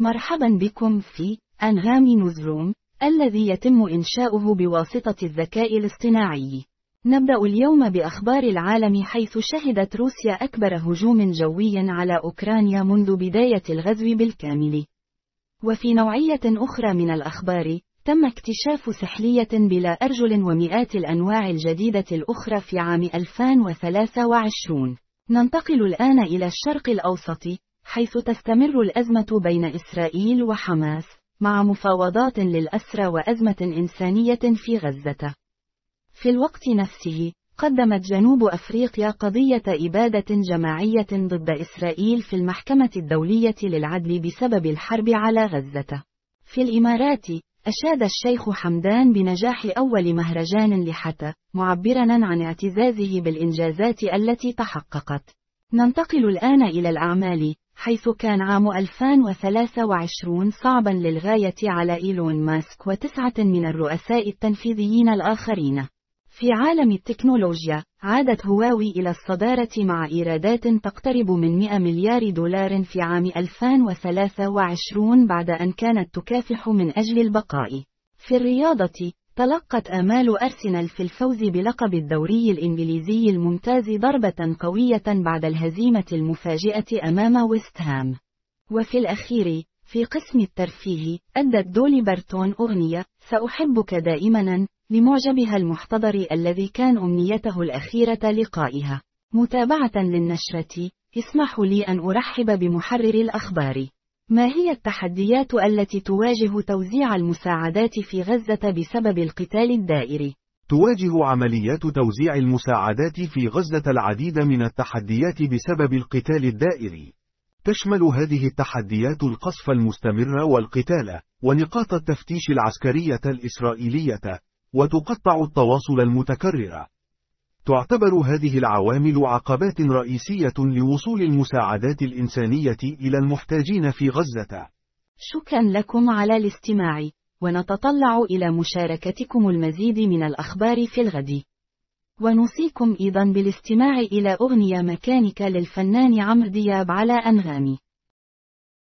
مرحبا بكم في أنغام نوزروم الذي يتم إنشاؤه بواسطة الذكاء الاصطناعي. نبدأ اليوم بأخبار العالم حيث شهدت روسيا أكبر هجوم جوي على أوكرانيا منذ بداية الغزو بالكامل. وفي نوعية أخرى من الأخبار، تم اكتشاف سحلية بلا أرجل ومئات الأنواع الجديدة الأخرى في عام 2023. ننتقل الآن إلى الشرق الأوسط، حيث تستمر الأزمة بين إسرائيل وحماس، مع مفاوضات للأسرى وأزمة إنسانية في غزة. في الوقت نفسه، قدمت جنوب أفريقيا قضية إبادة جماعية ضد إسرائيل في المحكمة الدولية للعدل بسبب الحرب على غزة. في الإمارات، أشاد الشيخ حمدان بنجاح أول مهرجان لحتى، معبرا عن اعتزازه بالإنجازات التي تحققت. ننتقل الآن إلى الأعمال، حيث كان عام 2023 صعبا للغاية على إيلون ماسك وتسعة من الرؤساء التنفيذيين الآخرين. في عالم التكنولوجيا، عادت هواوي إلى الصدارة مع إيرادات تقترب من 100 مليار دولار في عام 2023 بعد أن كانت تكافح من أجل البقاء. في الرياضة، تلقت آمال أرسنال في الفوز بلقب الدوري الإنجليزي الممتاز ضربة قوية بعد الهزيمة المفاجئة أمام ويست هام. وفي الأخير، في قسم الترفيه، أدت دولي بارتون أغنية سأحبك دائما لمعجبها المحتضر الذي كان أمنيته الأخيرة لقائها. متابعة للنشرة، اسمحوا لي أن أرحب بمحرر الأخبار. ما هي التحديات التي تواجه توزيع المساعدات في غزة بسبب القتال الدائري؟ تواجه عمليات توزيع المساعدات في غزة العديد من التحديات بسبب القتال الدائري. تشمل هذه التحديات القصف المستمر والقتال، ونقاط التفتيش العسكرية الإسرائيلية، وتقطع التواصل المتكرر. تعتبر هذه العوامل عقبات رئيسية لوصول المساعدات الإنسانية إلى المحتاجين في غزة. شكرا لكم على الاستماع، ونتطلع إلى مشاركتكم المزيد من الأخبار في الغد. ونوصيكم أيضا بالاستماع إلى أغنية مكانك للفنان عمرو دياب على أنغامي.